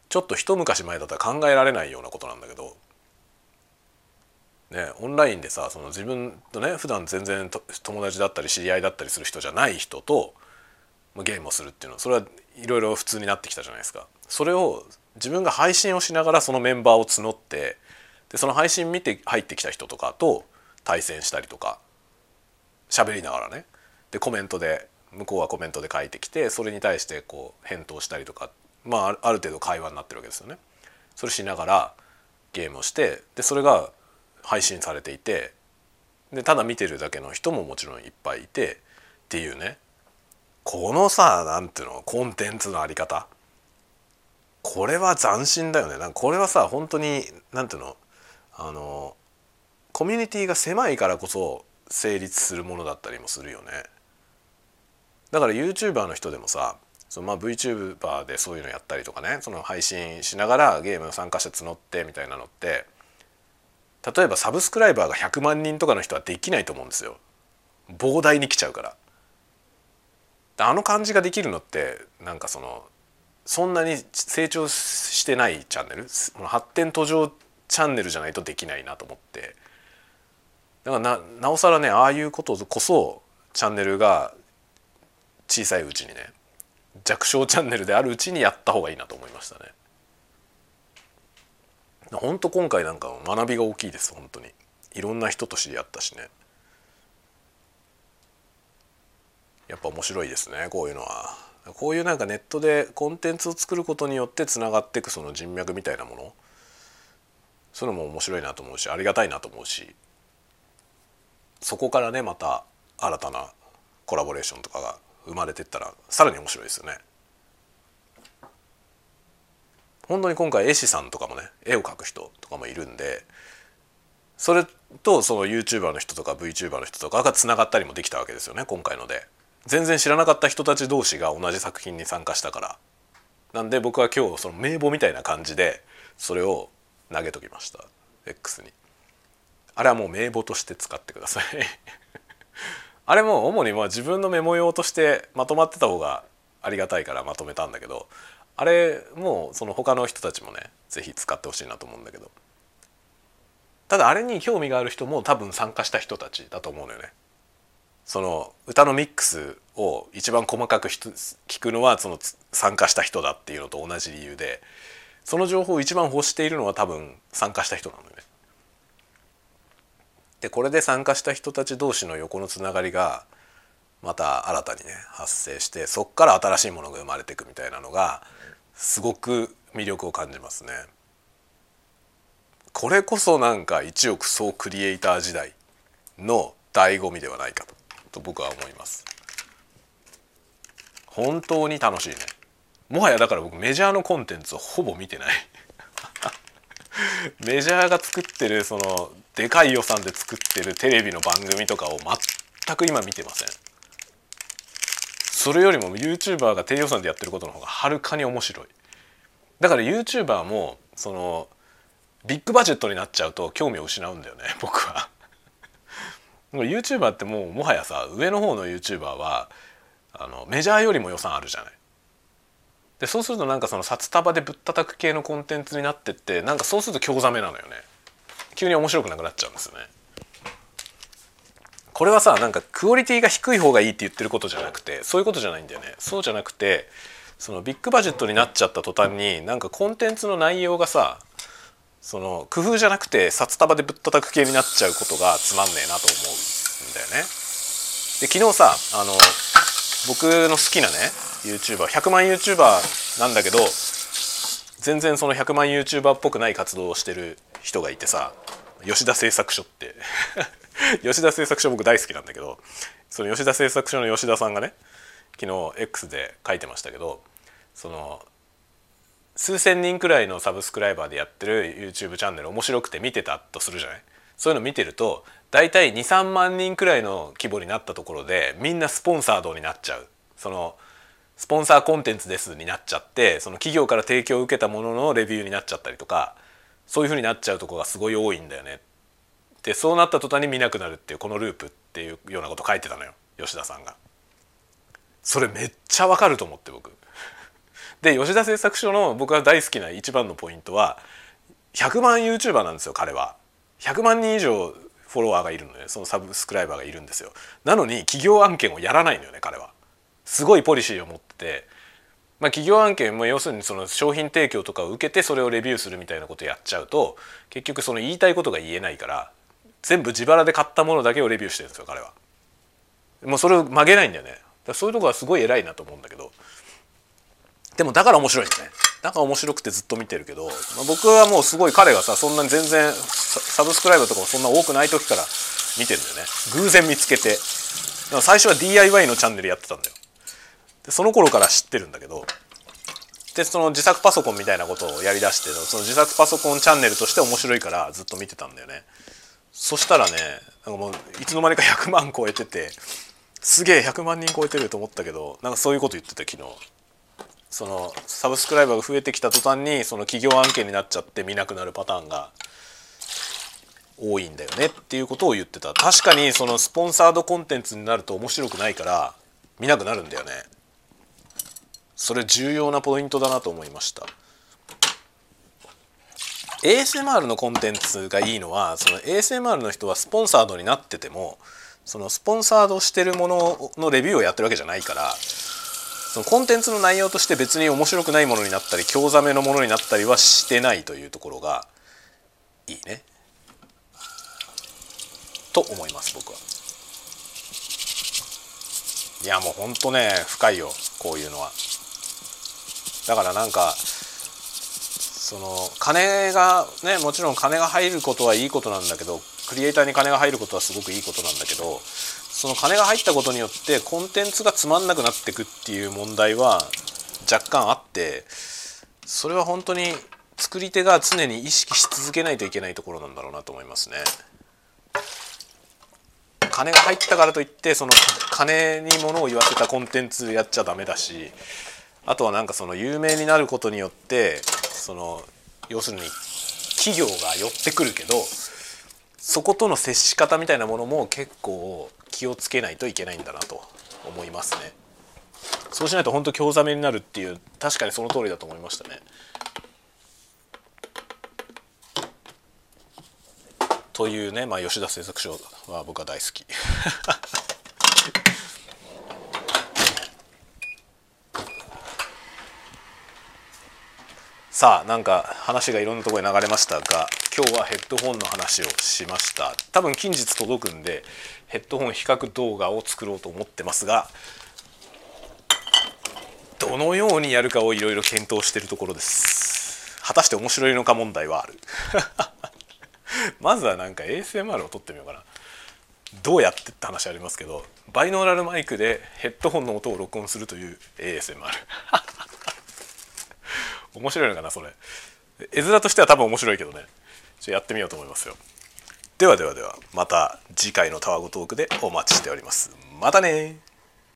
ちょっと一昔前だったら考えられないようなことなんだけど。ねオンラインでさその自分とね普段全然友達だったり知り合いだったりする人じゃない人とゲームをするっていうのはそれはいろいろ普通になってきたじゃないですか。それを自分が配信をしながらそのメンバーを募ってでその配信見て入ってきた人とかと対戦したりとか喋りながらね。でコメントで向こうはコメントで書いてきてそれに対してこう返答したりとかまあある程度会話になってるわけですよね。それしながらゲームをしてでそれが配信されていてでただ見てるだけの人ももちろんいっぱいいてっていうね。このさなんていうのコンテンツのあり方。これは斬新だよね。なんかこれはさ本当になんていうの？あのコミュニティが狭いからこそ成立するものだったりもするよね。だから YouTuber の人でもさそのまあ VTuber でそういうのやったりとかねその配信しながらゲームの参加者募ってみたいなのって例えばサブスクライバーが100万人とかの人はできないと思うんですよ。膨大に来ちゃうから。あの感じができるのってなんかそのそんなに成長してないチャンネル？発展途上チャンネルじゃないとできないなと思って。だからなおさらねああいうことこそチャンネルが小さいうちにね弱小チャンネルであるうちにやった方がいいなと思いましたね。本当今回なんか学びが大きいです本当に。いろんな人と知り合ったしね。やっぱ面白いですねこういうのは。こういうなんかネットでコンテンツを作ることによってつながっていくその人脈みたいなもの。そういうのも面白いなと思うしありがたいなと思うし。そこからねまた新たなコラボレーションとかが生まれてったらさらに面白いですよね。本当に今回絵師さんとかもね絵を描く人とかもいるんでそれとその YouTuber の人とか VTuber の人とかがつながったりもできたわけですよね今回ので。全然知らなかった人たち同士が同じ作品に参加したから。なんで僕は今日その名簿みたいな感じでそれを投げときました。X に。あれはもう名簿として使ってください。[LAUGHS] あれも主にまあ自分のメモ用としてまとまってた方がありがたいからまとめたんだけどあれもその他の人たちもね是非使ってほしいなと思うんだけど。ただあれに興味がある人も多分参加した人たちだと思うのよね。その歌のミックスを一番細かく聞くのはその参加した人だっていうのと同じ理由でその情報を一番欲しているのは多分参加した人なのよね。でこれで参加した人たち同士の横のつながりがまた新たにね発生してそっから新しいものが生まれていくみたいなのがすごく魅力を感じますね。これこそなんか一億総クリエイター時代の醍醐味ではないかとと僕は思います。本当に楽しいね。もはやだから僕メジャーのコンテンツをほぼ見てない。[LAUGHS] メジャーが作ってるそのでかい予算で作ってるテレビの番組とかを全く今見てません。それよりも YouTuber が低予算でやってることの方がはるかに面白い。だから YouTuber もそのビッグバジェットになっちゃうと興味を失うんだよね僕は。YouTuber ってもうもはやさ上の方の YouTuber はあのメジャーよりも予算あるじゃない。でそうするとなんかその札束でぶったたく系のコンテンツになってってなんかそうすると興ざめなのよね。急に面白くなくなっちゃうんですよね。これはさなんかクオリティが低い方がいいって言ってることじゃなくてそういうことじゃないんだよね。そうじゃなくてそのビッグバジェットになっちゃった途端になんかコンテンツの内容がさその工夫じゃなくて札束でぶったたく系になっちゃうことがつまんねえなと思うんだよね。で昨日さあの僕の好きなね YouTuber100 万 YouTuber なんだけど全然その100万 YouTuber っぽくない活動をしてる人がいてさ吉田製作所って [LAUGHS] 吉田製作所僕大好きなんだけどその吉田製作所の吉田さんがね昨日 X で書いてましたけどその数千人くらいのサブスクライバーでやってる YouTube チャンネル面白くて見てたとするじゃない？そういうの見てると大体23万人くらいの規模になったところでみんなスポンサードになっちゃうそのスポンサーコンテンツですになっちゃってその企業から提供を受けたもののレビューになっちゃったりとかそういうふうになっちゃうとこがすごい多いんだよねでそうなった途端に見なくなるっていうこのループっていうようなこと書いてたのよ吉田さんが。それめっちゃわかると思って僕。で吉田製作所の僕が大好きな一番のポイントは100万 YouTuber なんですよ彼は。100万人以上フォロワーがいるのねそのサブスクライバーがいるんですよ。なのに企業案件をやらないのよね彼は。すごいポリシーを持ってて、まあ、企業案件も要するにその商品提供とかを受けてそれをレビューするみたいなことやっちゃうと結局その言いたいことが言えないから全部自腹で買ったものだけをレビューしてるんですよ彼は。もうそれを曲げないんだよね。そういうとこはすごい偉いなと思うんだけどでもだから面白いんですね。だか面白くてずっと見てるけど、まあ、僕はもうすごい彼がさそんなに全然サブスクライバーとかもそんな多くない時から見てるんだよね。偶然見つけて。最初は DIY のチャンネルやってたんだよ。でその頃から知ってるんだけどでその自作パソコンみたいなことをやりだしてその自作パソコンチャンネルとして面白いからずっと見てたんだよね。そしたらねなんかもういつの間にか100万超えててすげえ100万人超えてると思ったけどなんかそういうこと言ってた昨日。そのサブスクライバーが増えてきた途端にその企業案件になっちゃって見なくなるパターンが多いんだよねっていうことを言ってた。確かにそのスポンサードコンテンツになると面白くないから見なくなるんだよね。それ重要なポイントだなと思いました。ASMR のコンテンツがいいのはその ASMR の人はスポンサードになっててもそのスポンサードしてるもののレビューをやってるわけじゃないからそのコンテンツの内容として別に面白くないものになったり興ざめのものになったりはしてないというところがいいね。と思います僕は。いやもうほんとね深いよこういうのは。だからなんかその金がねもちろん金が入ることはいいことなんだけどクリエイターに金が入ることはすごくいいことなんだけどその金が入ったことによってコンテンツがつまんなくなっていくっていう問題は若干あってそれは本当に作り手が常に意識し続けないといけないところなんだろうなと思いますね。金が入ったからといってその金に物を言わせたコンテンツやっちゃダメだしあとはなんかその有名になることによってその要するに企業が寄ってくるけどそことの接し方みたいなものも結構気をつけないといけないんだなと思いますね。そうしないと本当興ざめになるっていう確かにその通りだと思いましたね。というね、まあ、吉田製作所は僕は大好き。さあなんか話がいろんなところに流れましたが今日はヘッドホンの話をしました。多分近日届くんでヘッドホン比較動画を作ろうと思ってますがどのようにやるかをいろいろ検討しているところです。果たして面白いのか問題はある。[LAUGHS] まずはなんか ASMR を撮ってみようかな。どうやってって話ありますけどバイノーラルマイクでヘッドホンの音を録音するという ASMR 面白いのかなそれ。絵面としては多分面白いけどね。ちょやってみようと思いますよ。ではではではまた次回のタワゴトークでお待ちしております。またね